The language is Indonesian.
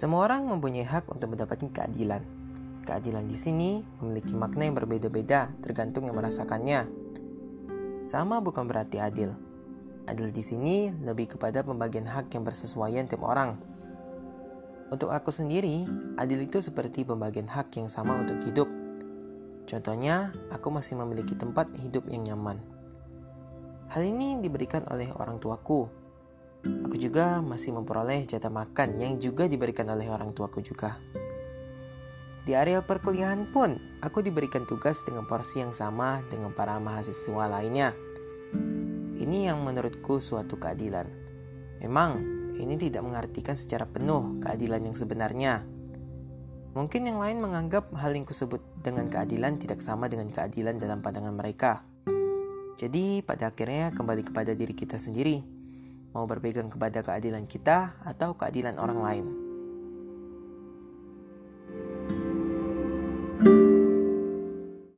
Semua orang mempunyai hak untuk mendapatkan keadilan. Keadilan di sini memiliki makna yang berbeda-beda tergantung yang merasakannya. Sama bukan berarti adil. Adil di sini lebih kepada pembagian hak yang bersesuaian tiap orang. Untuk aku sendiri, adil itu seperti pembagian hak yang sama untuk hidup. Contohnya, aku masih memiliki tempat hidup yang nyaman. Hal ini diberikan oleh orang tuaku. Aku juga masih memperoleh jatah makan yang juga diberikan oleh orang tuaku juga. Di area perkuliahan pun, aku diberikan tugas dengan porsi yang sama dengan para mahasiswa lainnya. Ini yang menurutku suatu keadilan. Memang, ini tidak mengartikan secara penuh keadilan yang sebenarnya. Mungkin yang lain menganggap hal yang kusebut dengan keadilan tidak sama dengan keadilan dalam pandangan mereka. Jadi, pada akhirnya kembali kepada diri kita sendiri, mau berpegang kepada keadilan kita atau keadilan orang lain.